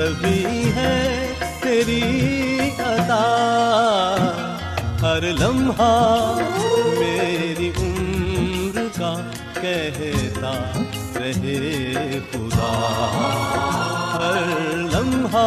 سبھی ہے تیری ادا۔ ہر لمحہ میری عمر کا کہتا رہے خدا۔ ہر لمحہ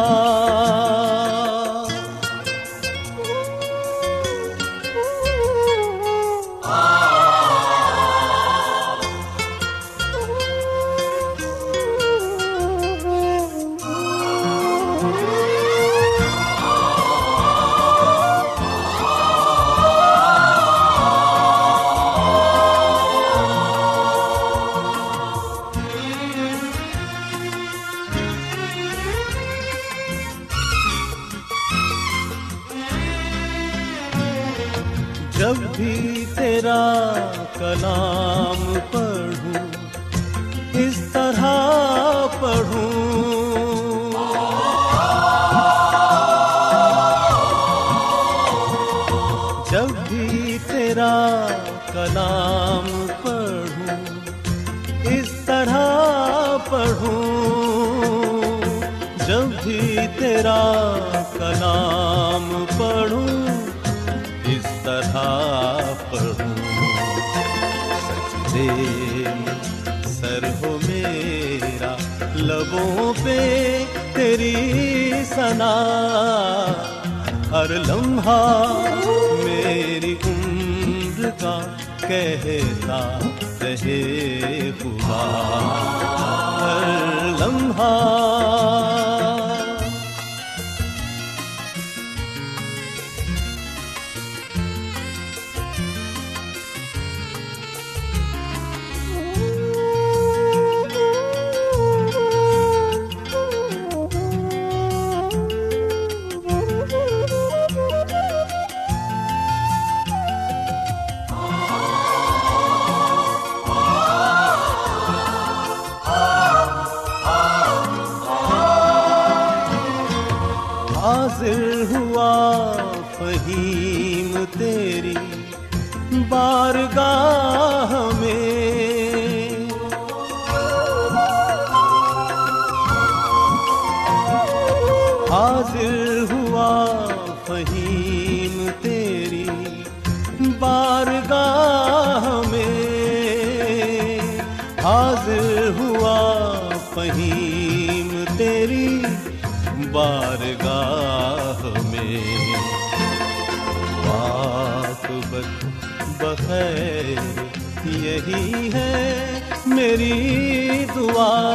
نام لبوں پہ تیری سنا ہر لمحہ میری عمر کا کہتا رہے ہوا۔ ہر لمحہ بارگاہ میں۔ بخیر یہی ہے میری دعا۔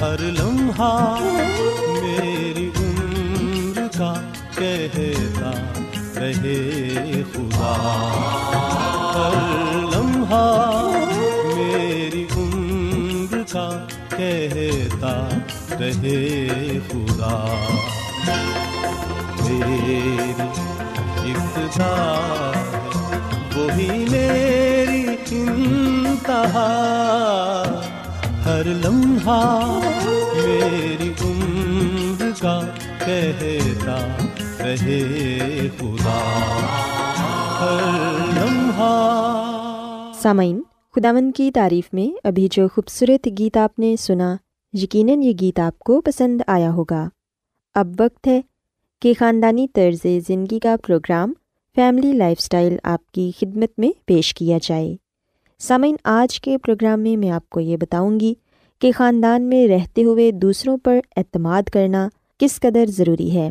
ہر لمحہ میری عمر کا کہتا رہے خدا۔ ہر لمحہ رہے خدا۔ میری ابتدا وہی میری انتہا۔ ہر لمحہ میری عمر کا کہتا رہے خدا۔ ہر لمحہ۔ سامعین خداون کی تعریف میں ابھی جو خوبصورت گیت آپ نے سنا یقیناً یہ گیت آپ کو پسند آیا ہوگا۔ اب وقت ہے کہ خاندانی طرز زندگی کا پروگرام فیملی لائف اسٹائل آپ کی خدمت میں پیش کیا جائے۔ سامعین، آج کے پروگرام میں میں آپ کو یہ بتاؤں گی کہ خاندان میں رہتے ہوئے دوسروں پر اعتماد کرنا کس قدر ضروری ہے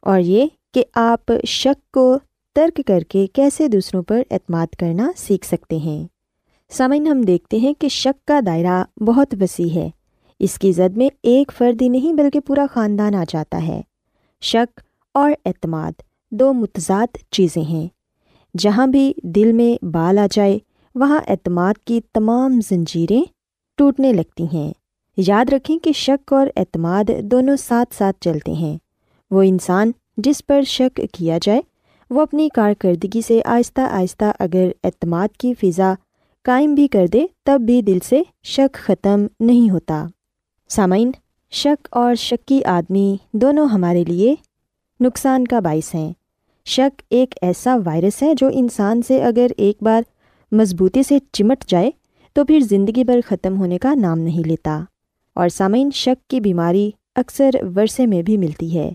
اور یہ کہ آپ شک کو ترک کر کے کیسے دوسروں پر اعتماد کرنا سیکھ سکتے ہیں۔ سامعین، ہم دیکھتے ہیں کہ شک کا دائرہ بہت وسیع ہے۔ اس کی زد میں ایک فرد ہی نہیں بلکہ پورا خاندان آ جاتا ہے۔ شک اور اعتماد دو متضاد چیزیں ہیں۔ جہاں بھی دل میں بال آ جائے، وہاں اعتماد کی تمام زنجیریں ٹوٹنے لگتی ہیں۔ یاد رکھیں کہ شک اور اعتماد دونوں ساتھ ساتھ چلتے ہیں۔ وہ انسان جس پر شک کیا جائے، وہ اپنی کارکردگی سے آہستہ آہستہ اگر اعتماد کی فضا قائم بھی کر دے، تب بھی دل سے شک ختم نہیں ہوتا۔ سامعین، شک اور شکی آدمی دونوں ہمارے لیے نقصان کا باعث ہیں۔ شک ایک ایسا وائرس ہے جو انسان سے اگر ایک بار مضبوطی سے چمٹ جائے تو پھر زندگی بھر ختم ہونے کا نام نہیں لیتا۔ اور سامعین، شک کی بیماری اکثر ورثے میں بھی ملتی ہے۔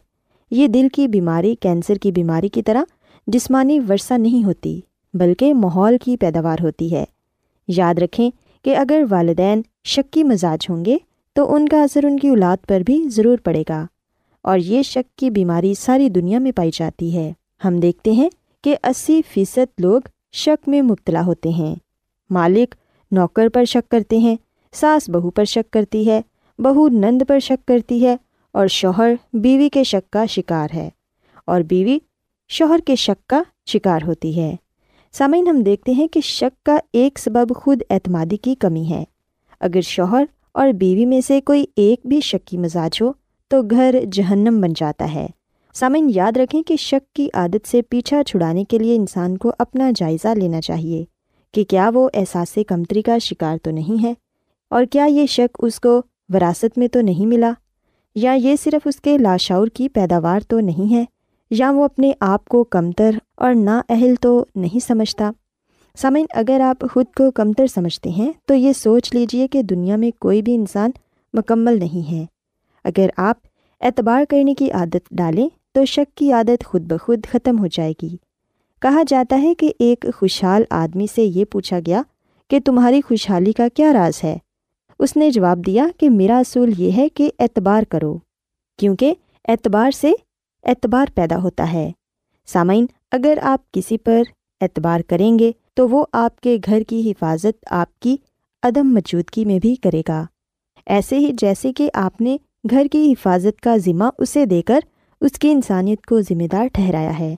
یہ دل کی بیماری، کینسر کی بیماری کی طرح جسمانی ورثہ نہیں ہوتی، بلکہ ماحول کی پیداوار ہوتی ہے۔ یاد رکھیں کہ اگر والدین شکی مزاج ہوں گے تو ان کا اثر ان کی اولاد پر بھی ضرور پڑے گا۔ اور یہ شک کی بیماری ساری دنیا میں پائی جاتی ہے۔ ہم دیکھتے ہیں کہ اسی فیصد لوگ شک میں مبتلا ہوتے ہیں۔ مالک نوکر پر شک کرتے ہیں، ساس بہو پر شک کرتی ہے، بہو نند پر شک کرتی ہے، اور شوہر بیوی کے شک کا شکار ہے۔ اور بیوی شوہر کے شک کا شکار ہوتی ہے۔ سامعین، ہم دیکھتے ہیں کہ شک کا ایک سبب خود اعتمادی کی کمی ہے۔ اگر شوہر اور بیوی میں سے کوئی ایک بھی شک کی مزاج ہو تو گھر جہنم بن جاتا ہے۔ سامعین، یاد رکھیں کہ شک کی عادت سے پیچھا چھڑانے کے لیے انسان کو اپنا جائزہ لینا چاہیے کہ کیا وہ احساس کمتری کا شکار تو نہیں ہے اور کیا یہ شک اس کو وراثت میں تو نہیں ملا یا یہ صرف اس کے لاشعور کی پیداوار تو نہیں ہے یا وہ اپنے آپ کو کمتر اور نا اہل تو نہیں سمجھتا۔ سامعین، اگر آپ خود کو کمتر سمجھتے ہیں، تو یہ سوچ لیجیے کہ دنیا میں کوئی بھی انسان مکمل نہیں ہے۔ اگر آپ اعتبار کرنے کی عادت ڈالیں، تو شک کی عادت خود بخود ختم ہو جائے گی۔ کہا جاتا ہے کہ ایک خوشحال آدمی سے یہ پوچھا گیا کہ تمہاری خوشحالی کا کیا راز ہے؟ اس نے جواب دیا کہ میرا اصول یہ ہے کہ اعتبار کرو، کیونکہ اعتبار سے اعتبار پیدا ہوتا ہے۔ سامعین، اگر آپ کسی پر اعتبار کریں گے تو وہ آپ کے گھر کی حفاظت آپ کی عدم موجودگی میں بھی کرے گا۔ ایسے ہی جیسے کہ آپ نے گھر کی حفاظت کا ذمہ اسے دے کر اس کی انسانیت کو ذمہ دار ٹھہرایا ہے۔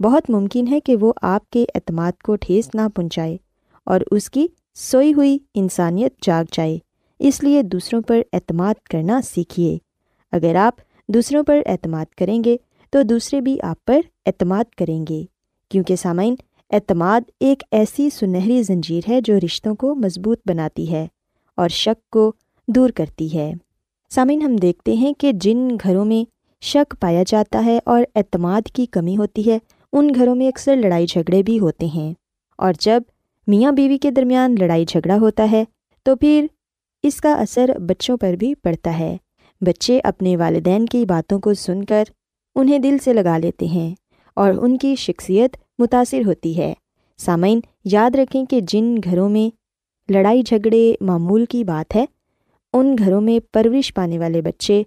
بہت ممکن ہے کہ وہ آپ کے اعتماد کو ٹھیس نہ پہنچائے اور اس کی سوئی ہوئی انسانیت جاگ جائے۔ اس لیے دوسروں پر اعتماد کرنا سیکھیے۔ اگر آپ دوسروں پر اعتماد کریں گے تو دوسرے بھی آپ پر اعتماد کریں گے۔ کیونکہ سامعین اعتماد ایک ایسی سنہری زنجیر ہے جو رشتوں کو مضبوط بناتی ہے اور شک کو دور کرتی ہے۔ سامعین، ہم دیکھتے ہیں کہ جن گھروں میں شک پایا جاتا ہے اور اعتماد کی کمی ہوتی ہے، ان گھروں میں اکثر لڑائی جھگڑے بھی ہوتے ہیں۔ اور جب میاں بیوی کے درمیان لڑائی جھگڑا ہوتا ہے، تو پھر اس کا اثر بچوں پر بھی پڑتا ہے۔ بچے اپنے والدین کی باتوں کو سن کر انہیں دل سے لگا لیتے ہیں اور ان کی شخصیت متاثر ہوتی ہے۔ سامعین، یاد رکھیں کہ جن گھروں میں لڑائی جھگڑے معمول کی بات ہے، ان گھروں میں پرورش پانے والے بچے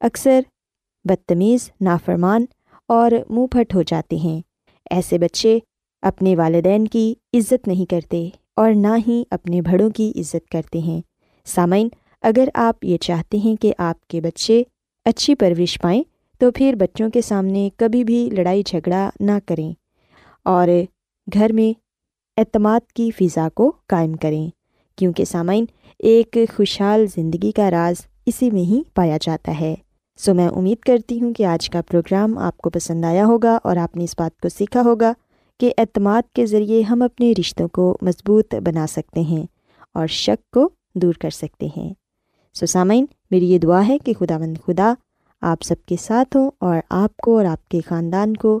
اکثر بدتمیز، نافرمان اور منہ پھٹ ہو جاتے ہیں۔ ایسے بچے اپنے والدین کی عزت نہیں کرتے اور نہ ہی اپنے بڑوں کی عزت کرتے ہیں۔ سامعین، اگر آپ یہ چاہتے ہیں کہ آپ کے بچے اچھی پرورش پائیں، تو پھر بچوں کے سامنے کبھی بھی لڑائی جھگڑا نہ کریں۔ اور گھر میں اعتماد کی فضا کو قائم کریں، کیونکہ سامعین، ایک خوشحال زندگی کا راز اسی میں ہی پایا جاتا ہے۔ سو میں امید کرتی ہوں کہ آج کا پروگرام آپ کو پسند آیا ہوگا اور آپ نے اس بات کو سیکھا ہوگا کہ اعتماد کے ذریعے ہم اپنے رشتوں کو مضبوط بنا سکتے ہیں اور شک کو دور کر سکتے ہیں۔ سو سامعین، میری یہ دعا ہے کہ خدا مند خدا آپ سب کے ساتھ ہوں اور آپ کو اور آپ کے خاندان کو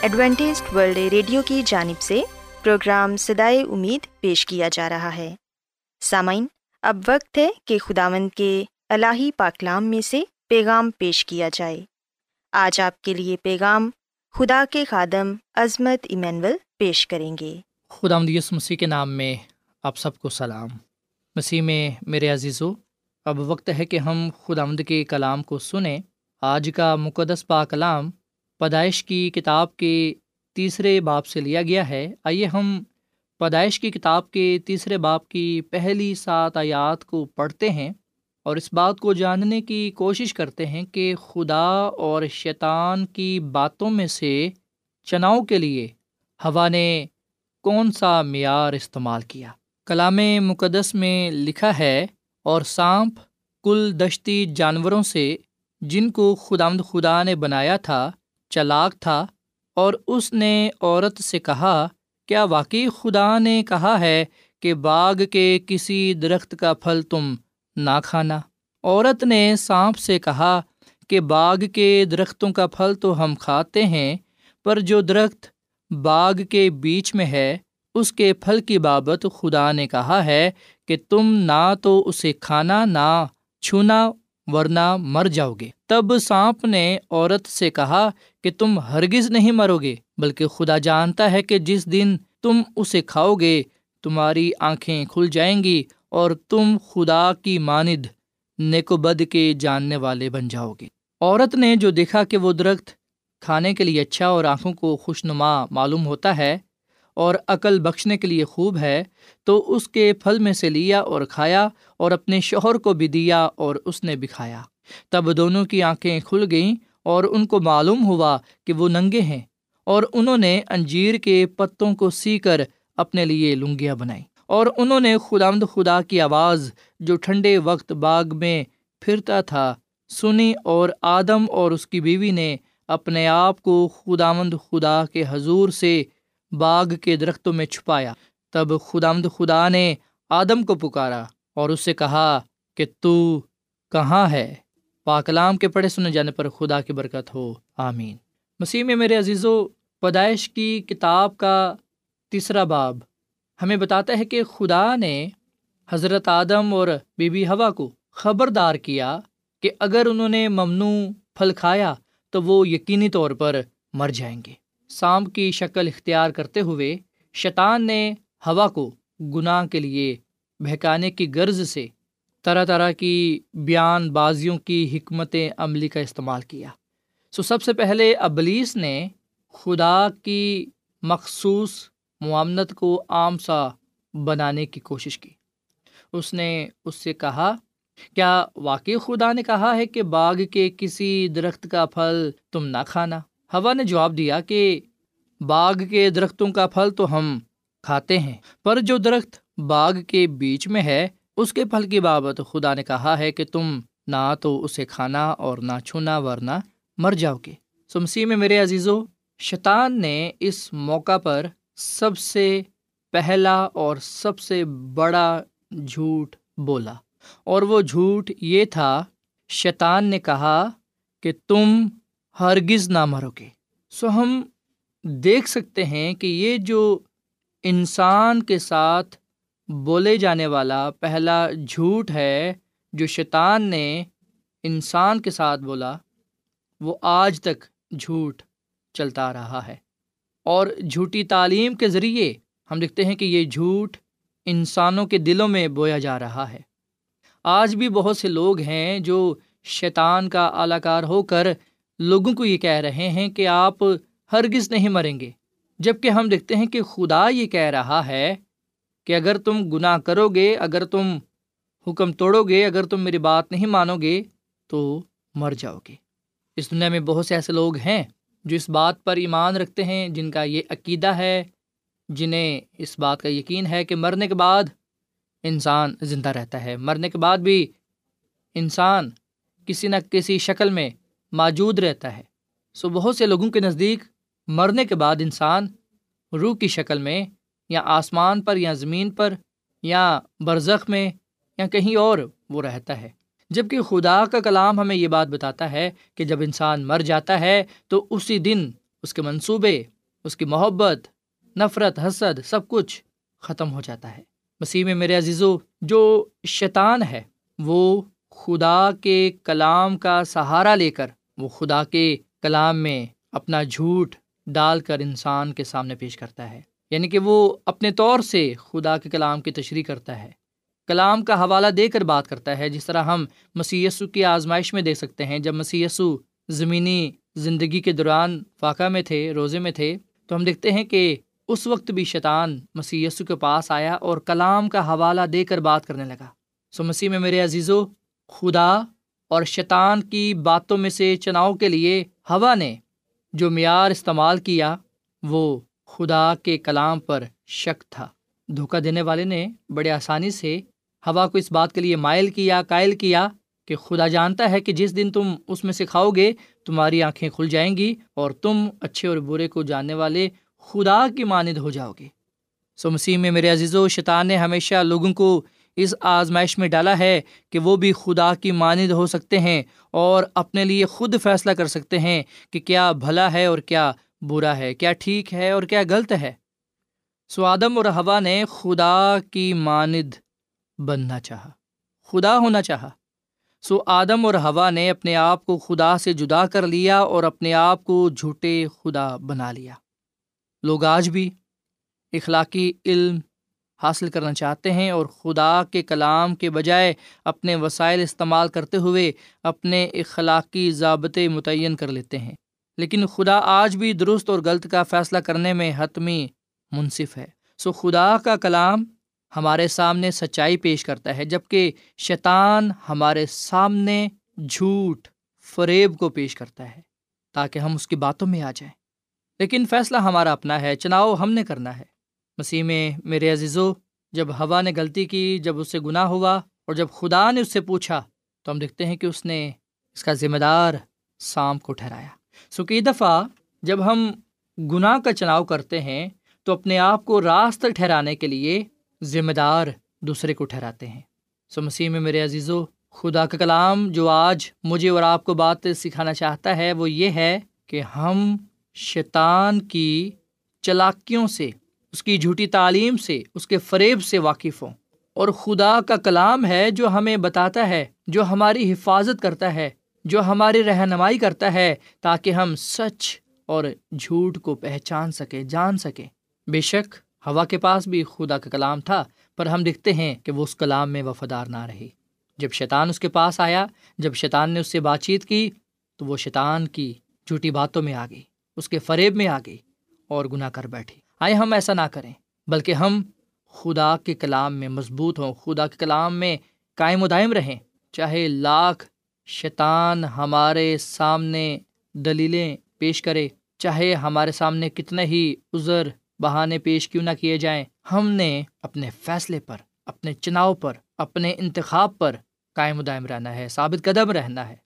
Adventist World Radio کی جانب سے پروگرام سدائے امید پیش کیا جا رہا ہے۔ سامعین، اب وقت ہے کہ خداوند کے الہی پاکلام میں سے پیغام پیش کیا جائے۔ آج آپ کے لیے پیغام خدا کے خادم عظمت ایمینول پیش کریں گے۔ خدا مدیس مسیح کے نام میں آپ سب کو سلام۔ مسیح میں میرے عزیزو، اب وقت ہے کہ ہم خدا آمد کے کلام کو سنیں۔ آج کا مقدس پا کلام پیدائش کی کتاب کے تیسرے باپ سے لیا گیا ہے۔ آئیے ہم پیدائش کی کتاب کے تیسرے باپ کی پہلی سات آیات کو پڑھتے ہیں اور اس بات کو جاننے کی کوشش کرتے ہیں کہ خدا اور شیطان کی باتوں میں سے چناؤ کے لیے ہوا نے کون سا معیار استعمال کیا۔ کلام مقدس میں لکھا ہے، اور سانپ، کل دشتی جانوروں سے جن کو خدامد خدا نے بنایا تھا چلاک تھا اور اس نے عورت سے کہا، کیا واقعی خدا نے کہا ہے کہ باغ کے کسی درخت کا پھل تم نہ کھانا؟ عورت نے سانپ سے کہا کہ باغ کے درختوں کا پھل تو ہم کھاتے ہیں، پر جو درخت باغ کے بیچ میں ہے، اس کے پھل کی بابت خدا نے کہا ہے کہ تم نہ تو اسے کھانا، نہ چھونا، ورنہ مر جاؤ گے۔ تب سانپ نے عورت سے کہا کہ تم ہرگز نہیں مرو گے، بلکہ خدا جانتا ہے کہ جس دن تم اسے کھاؤ گے، تمہاری آنکھیں کھل جائیں گی اور تم خدا کی ماند نیکو بد کے جاننے والے بن جاؤ گے۔ عورت نے جو دیکھا کہ وہ درخت کھانے کے لیے اچھا اور آنکھوں کو خوش نما معلوم ہوتا ہے اور عقل بخشنے کے لیے خوب ہے، تو اس کے پھل میں سے لیا اور کھایا اور اپنے شوہر کو بھی دیا اور اس نے بھی کھایا۔ تب دونوں کی آنکھیں کھل گئیں اور ان کو معلوم ہوا کہ وہ ننگے ہیں اور انہوں نے انجیر کے پتوں کو سی کر اپنے لیے لنگیاں بنائیں۔ اور انہوں نے خدامد خدا کی آواز جو ٹھنڈے وقت باغ میں پھرتا تھا، سنی اور آدم اور اس کی بیوی نے اپنے آپ کو خدامد خدا کے حضور سے باغ کے درختوں میں چھپایا۔ تب خدامد خدا نے آدم کو پکارا اور اس سے کہا کہ تو کہاں ہے؟ پاکلام کے پڑھے سنے جانے پر خدا کی برکت ہو۔ آمین۔ مسیح میں میرے عزیز و پیدائش کی کتاب کا تیسرا باب ہمیں بتاتا ہے کہ خدا نے حضرت آدم اور بی بی ہوا کو خبردار کیا کہ اگر انہوں نے ممنوع پھل کھایا تو وہ یقینی طور پر مر جائیں گے۔ سانپ کی شکل اختیار کرتے ہوئے شیطان نے ہوا کو گناہ کے لیے بہکانے کی غرض سے طرح طرح کی بیان بازیوں کی حکمت عملی کا استعمال کیا۔ سو سب سے پہلے ابلیس نے خدا کی مخصوص معاملت کو عام سا بنانے کی کوشش کی۔ اس نے اس سے کہا، کیا واقعی خدا نے کہا ہے کہ باغ کے کسی درخت کا پھل تم نہ کھانا؟ ہوا نے جواب دیا کہ باغ کے درختوں کا پھل تو ہم کھاتے ہیں، پر جو درخت باغ کے بیچ میں ہے اس کے پھل کی بابت خدا نے کہا ہے کہ تم نہ تو اسے کھانا اور نہ چھونا ورنہ مر جاؤ گے۔ سمسی میں میرے عزیزو، شیطان نے اس موقع پر سب سے پہلا اور سب سے بڑا جھوٹ بولا۔ اور وہ جھوٹ یہ تھا، شیطان نے کہا کہ تم ہرگز نہ مرو گے۔ سو ہم دیکھ سکتے ہیں کہ یہ جو انسان کے ساتھ بولے جانے والا پہلا جھوٹ ہے جو شیطان نے انسان کے ساتھ بولا، وہ آج تک جھوٹ چلتا رہا ہے۔ اور جھوٹی تعلیم کے ذریعے ہم دیکھتے ہیں کہ یہ جھوٹ انسانوں کے دلوں میں بویا جا رہا ہے۔ آج بھی بہت سے لوگ ہیں جو شیطان کا اعلی کار ہو کر لوگوں کو یہ کہہ رہے ہیں کہ آپ ہرگز نہیں مریں گے جبکہ ہم دیکھتے ہیں کہ خدا یہ کہہ رہا ہے کہ اگر تم گناہ کرو گے اگر تم حکم توڑو گے اگر تم میری بات نہیں مانو گے تو مر جاؤ گے اس دنیا میں بہت سے ایسے لوگ ہیں جو اس بات پر ایمان رکھتے ہیں، جن کا یہ عقیدہ ہے، جنہیں اس بات کا یقین ہے کہ مرنے کے بعد انسان زندہ رہتا ہے۔ مرنے کے بعد بھی انسان کسی نہ کسی شکل میں موجود رہتا ہے۔ سو بہت سے لوگوں کے نزدیک مرنے کے بعد انسان روح کی شکل میں یا آسمان پر یا زمین پر یا برزخ میں یا کہیں اور وہ رہتا ہے۔ جبکہ خدا کا کلام ہمیں یہ بات بتاتا ہے کہ جب انسان مر جاتا ہے تو اسی دن اس کے منصوبے، اس کی محبت، نفرت، حسد، سب کچھ ختم ہو جاتا ہے۔ مسیح میں میرے عزیزو، جو شیطان ہے، وہ خدا کے کلام کا سہارا لے کر، وہ خدا کے کلام میں اپنا جھوٹ ڈال کر انسان کے سامنے پیش کرتا ہے۔ یعنی کہ وہ اپنے طور سے خدا کے کلام کی تشریح کرتا ہے، کلام کا حوالہ دے کر بات کرتا ہے، جس طرح ہم مسی کی آزمائش میں دیکھ سکتے ہیں۔ جب مسی زمینی زندگی کے دوران فاقہ میں تھے، روزے میں تھے، تو ہم دیکھتے ہیں کہ اس وقت بھی شیطان مسیح یسو کے پاس آیا اور کلام کا حوالہ دے کر بات کرنے لگا۔ سو مسیح میں میرے عزیزو، خدا اور شیطان کی باتوں میں سے چناؤ کے لیے ہوا نے جو معیار استعمال کیا، وہ خدا کے کلام پر شک تھا۔ دھوکہ دینے والے نے بڑے آسانی سے ہوا کو اس بات کے لیے مائل کیا، قائل کیا کہ خدا جانتا ہے کہ جس دن تم اس میں سے کھاؤ گے، تمہاری آنکھیں کھل جائیں گی اور تم اچھے اور برے کو جاننے والے خدا کی مانند ہو جاؤ گے۔ سو مسیح میں میرے عزیز و شیطان نے ہمیشہ لوگوں کو اس آزمائش میں ڈالا ہے کہ وہ بھی خدا کی مانند ہو سکتے ہیں اور اپنے لیے خود فیصلہ کر سکتے ہیں کہ کیا بھلا ہے اور کیا برا ہے، کیا ٹھیک ہے اور کیا غلط ہے؟ سو آدم اور ہوا نے خدا کی ماند بننا چاہا، خدا ہونا چاہا۔ سو آدم اور ہوا نے اپنے آپ کو خدا سے جدا کر لیا اور اپنے آپ کو جھوٹے خدا بنا لیا۔ لوگ آج بھی اخلاقی علم حاصل کرنا چاہتے ہیں اور خدا کے کلام کے بجائے اپنے وسائل استعمال کرتے ہوئے اپنے اخلاقی ضابطے متعین کر لیتے ہیں۔ لیکن خدا آج بھی درست اور غلط کا فیصلہ کرنے میں حتمی منصف ہے۔ سو خدا کا کلام ہمارے سامنے سچائی پیش کرتا ہے جبکہ شیطان ہمارے سامنے جھوٹ، فریب کو پیش کرتا ہے تاکہ ہم اس کی باتوں میں آ جائیں۔ لیکن فیصلہ ہمارا اپنا ہے، چناؤ ہم نے کرنا ہے۔ مسیح میں میرے عزیزو، جب ہوا نے غلطی کی، جب اس سے گناہ ہوا اور جب خدا نے اس سے پوچھا، تو ہم دیکھتے ہیں کہ اس نے اس کا ذمہ دار سام کو ٹھہرایا۔ سو کئی دفعہ جب ہم گناہ کا چناؤ کرتے ہیں تو اپنے آپ کو راست ٹھہرانے کے لیے ذمہ دار دوسرے کو ٹھہراتے ہیں۔ سو مسیح میں میرے عزیز و خدا کا کلام جو آج مجھے اور آپ کو بات سکھانا چاہتا ہے وہ یہ ہے کہ ہم شیطان کی چلاکیوں سے، اس کی جھوٹی تعلیم سے، اس کے فریب سے واقف ہوں۔ اور خدا کا کلام ہے جو ہمیں بتاتا ہے، جو ہماری حفاظت کرتا ہے۔ جو ہماری رہنمائی کرتا ہے تاکہ ہم سچ اور جھوٹ کو پہچان سکیں، جان سکیں۔ بے شک، ہوا کے پاس بھی خدا کا کلام تھا، پر ہم دیکھتے ہیں کہ وہ اس کلام میں وفادار نہ رہی جب شیطان اس کے پاس آیا، جب شیطان نے اس سے بات چیت کی، تو وہ شیطان کی جھوٹی باتوں میں آ گئی، اس کے فریب میں آ گئی اور گناہ کر بیٹھی۔ آئے، ہم ایسا نہ کریں، بلکہ ہم خدا کے کلام میں مضبوط ہوں، خدا کے کلام میں قائم و دائم رہیں، چاہے لاکھ شیطان ہمارے سامنے دلیلیں پیش کرے۔ چاہے ہمارے سامنے کتنے ہی عذر بہانے پیش کیوں نہ کیے جائیں، ہم نے اپنے فیصلے پر، اپنے چناؤ پر، اپنے انتخاب پر قائم و دائم رہنا ہے، ثابت قدم رہنا ہے۔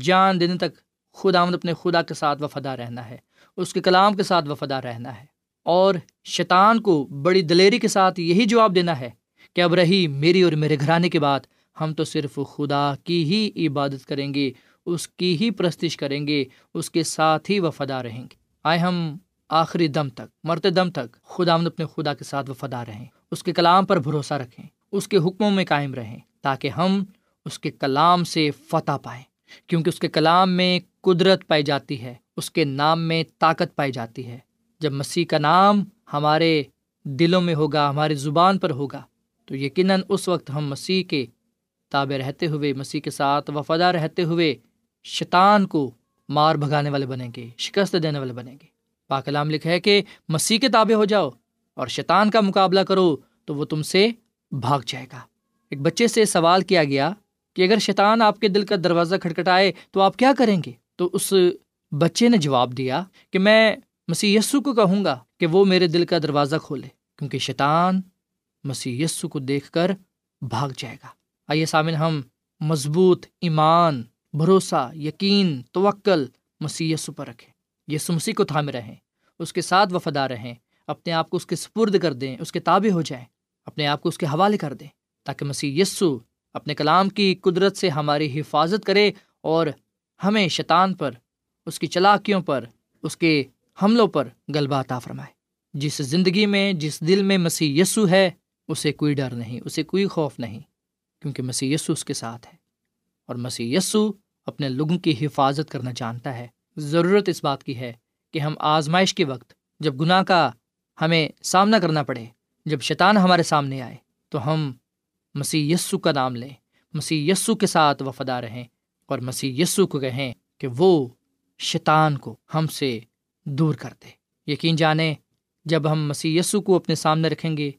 جان دن تک خدا آمد اپنے خدا کے ساتھ وفادہ رہنا ہے، اس کے کلام کے ساتھ وفادہ رہنا ہے۔ اور شیطان کو بڑی دلیری کے ساتھ یہی جواب دینا ہے کہ اب رہی میری اور میرے گھرانے کے بعد ہم تو صرف خدا کی ہی عبادت کریں گے، اس کی ہی پرستش کریں گے، اس کے ساتھ ہی وفادہ رہیں گے۔ آئے ہم آخری دم تک، مرتے دم تک خدا اپنے خدا کے ساتھ وفادہ رہیں۔ اس کے کلام پر بھروسہ رکھیں، اس کے حکموں میں قائم رہیں تاکہ ہم اس کے کلام سے فتح پائیں۔ کیونکہ اس کے کلام میں قدرت پائی جاتی ہے، اس کے نام میں طاقت پائی جاتی ہے۔ جب مسیح کا نام ہمارے دلوں میں ہوگا، ہماری زبان پر ہوگا، تو یقیناً اس وقت ہم مسیح کے تابع رہتے ہوئے، مسیح کے ساتھ وفادہ رہتے ہوئے شیطان کو مار بھگانے والے بنیں گے، شکست دینے والے بنیں گے۔ پاکلام لکھا ہے کہ مسیح کے تابع ہو جاؤ اور شیطان کا مقابلہ کرو تو وہ تم سے بھاگ جائے گا۔ ایک بچے سے سوال کیا گیا کہ اگر شیطان آپ کے دل کا دروازہ کھٹکھٹائے تو آپ کیا کریں گے؟ تو اس بچے نے جواب دیا کہ میں مسیح یسو کو کہوں گا کہ وہ میرے دل کا دروازہ کھولے، کیونکہ شیطان مسیح یسو کو دیکھ کر بھاگ جائے گا۔ آئیے سامن ہم مضبوط ایمان، بھروسہ، یقین، توکل مسیح یسو پر رکھیں۔ یسو مسیح کو تھامے رہیں، اس کے ساتھ وفادار رہیں، اپنے آپ کو اس کے سپرد کر دیں، اس کے تابع ہو جائیں، اپنے آپ کو اس کے حوالے کر دیں، تاکہ مسیح یسو اپنے کلام کی قدرت سے ہماری حفاظت کرے اور ہمیں شیطان پر، اس کی چلاکیوں پر، اس کے حملوں پر غلبہ عطا فرمائے۔ جس زندگی میں، جس دل میں مسیح یسو ہے، اسے کوئی ڈر نہیں، اسے کوئی خوف نہیں۔ کیونکہ مسیح یسو اس کے ساتھ ہے۔ اور مسیح یسو اپنے لوگوں کی حفاظت کرنا جانتا ہے۔ ضرورت اس بات کی ہے کہ ہم آزمائش کے وقت جب گناہ کا ہمیں سامنا کرنا پڑے، جب شیطان ہمارے سامنے آئے، تو ہم مسیح یسو کا نام لیں۔ مسیح یسو کے ساتھ وفادہ رہیں اور مسیح یسو کو کہیں کہ وہ شیطان کو ہم سے دور کر دے۔ یقین جانیں، جب ہم مسیح یسو کو اپنے سامنے رکھیں گے،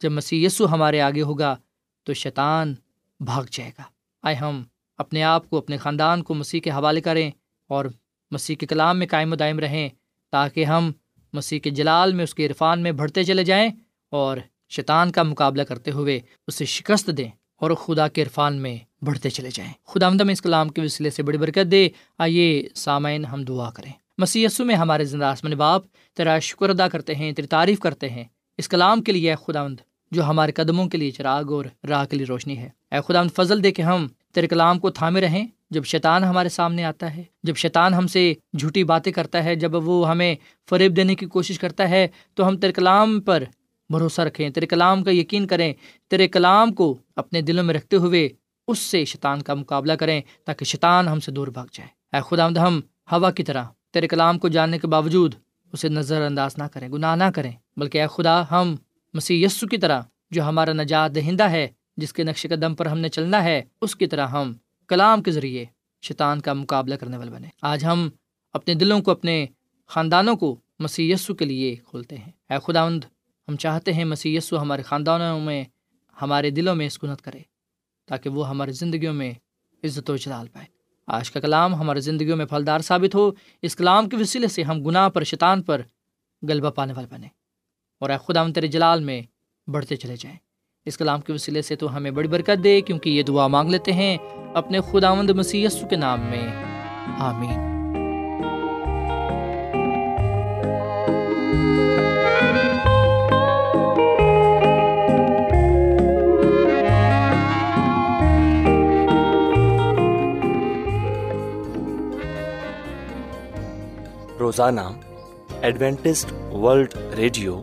جب مسیح یسو ہمارے آگے ہوگا، تو شیطان بھاگ جائے گا۔ آئے ہم اپنے آپ کو، اپنے خاندان کو مسیح کے حوالے کریں اور مسیح کے کلام میں قائم و دائم رہیں تاکہ ہم مسیح کے جلال میں، اس کے عرفان میں بڑھتے چلے جائیں اور شیطان کا مقابلہ کرتے ہوئے اسے شکست دیں اور خدا کے عرفان میں بڑھتے چلے جائیں۔ خدا آمدم اس کلام کے وسیلے سے بڑی برکت دے۔ آئیے سامعین، ہم دعا کریں۔ مسی میں ہمارے زندہ آسمان باپ، تیرا شکر ادا کرتے ہیں، تیری تعریف کرتے ہیں۔ اس کلام کے لیے خدا جو ہمارے قدموں کے لیے چراغ اور راہ کے لیے روشنی ہے۔ اے خدا فضل دے کے ہم تیرے کلام کو تھامے رہیں۔ جب شیطان ہمارے سامنے آتا ہے، جب شیطان ہم سے جھوٹی باتیں کرتا ہے، جب وہ ہمیں فریب دینے کی کوشش کرتا ہے، تو ہم تیرے کلام پر بھروسہ رکھیں، تیرے کلام کا یقین کریں، تیرے کلام کو اپنے دلوں میں رکھتے ہوئے اس سے شیطان کا مقابلہ کریں تاکہ شیطان ہم سے دور بھاگ جائے۔ اے خدا، ہم ہوا کی طرح تیرے کلام کو جاننے کے باوجود اسے نظر انداز نہ کریں، گناہ نہ کریں، بلکہ اے خدا، ہم مسیح یسو کی طرح جو ہمارا نجات دہندہ ہے، جس کے نقش قدم پر ہم نے چلنا ہے، اس کی طرح ہم کلام کے ذریعے شیطان کا مقابلہ کرنے والے بنے۔ آج ہم اپنے دلوں کو، اپنے خاندانوں کو مسی یسو کے لیے کھولتے ہیں۔ اے خدا ہم چاہتے ہیں مسی یسو ہمارے خاندانوں میں، ہمارے دلوں میں اسکونت کرے، تاکہ وہ ہماری زندگیوں میں عزت و جلال پائے۔ آج کا کلام ہماری زندگیوں میں پھلدار ثابت ہو۔ اس کلام کے وسیلے سے ہم گناہ پر، شیطان پر غلبہ پانے والے بنے۔ اور اے خدا تیرے جلال میں بڑھتے چلے جائیں۔ اس کلام کے وسیلے سے تو ہمیں بڑی برکت دے، کیونکہ یہ دعا مانگ لیتے ہیں اپنے خدا مند مسی کے نام میں۔ آمین۔ روزانہ ایڈوینٹسٹ ورلڈ ریڈیو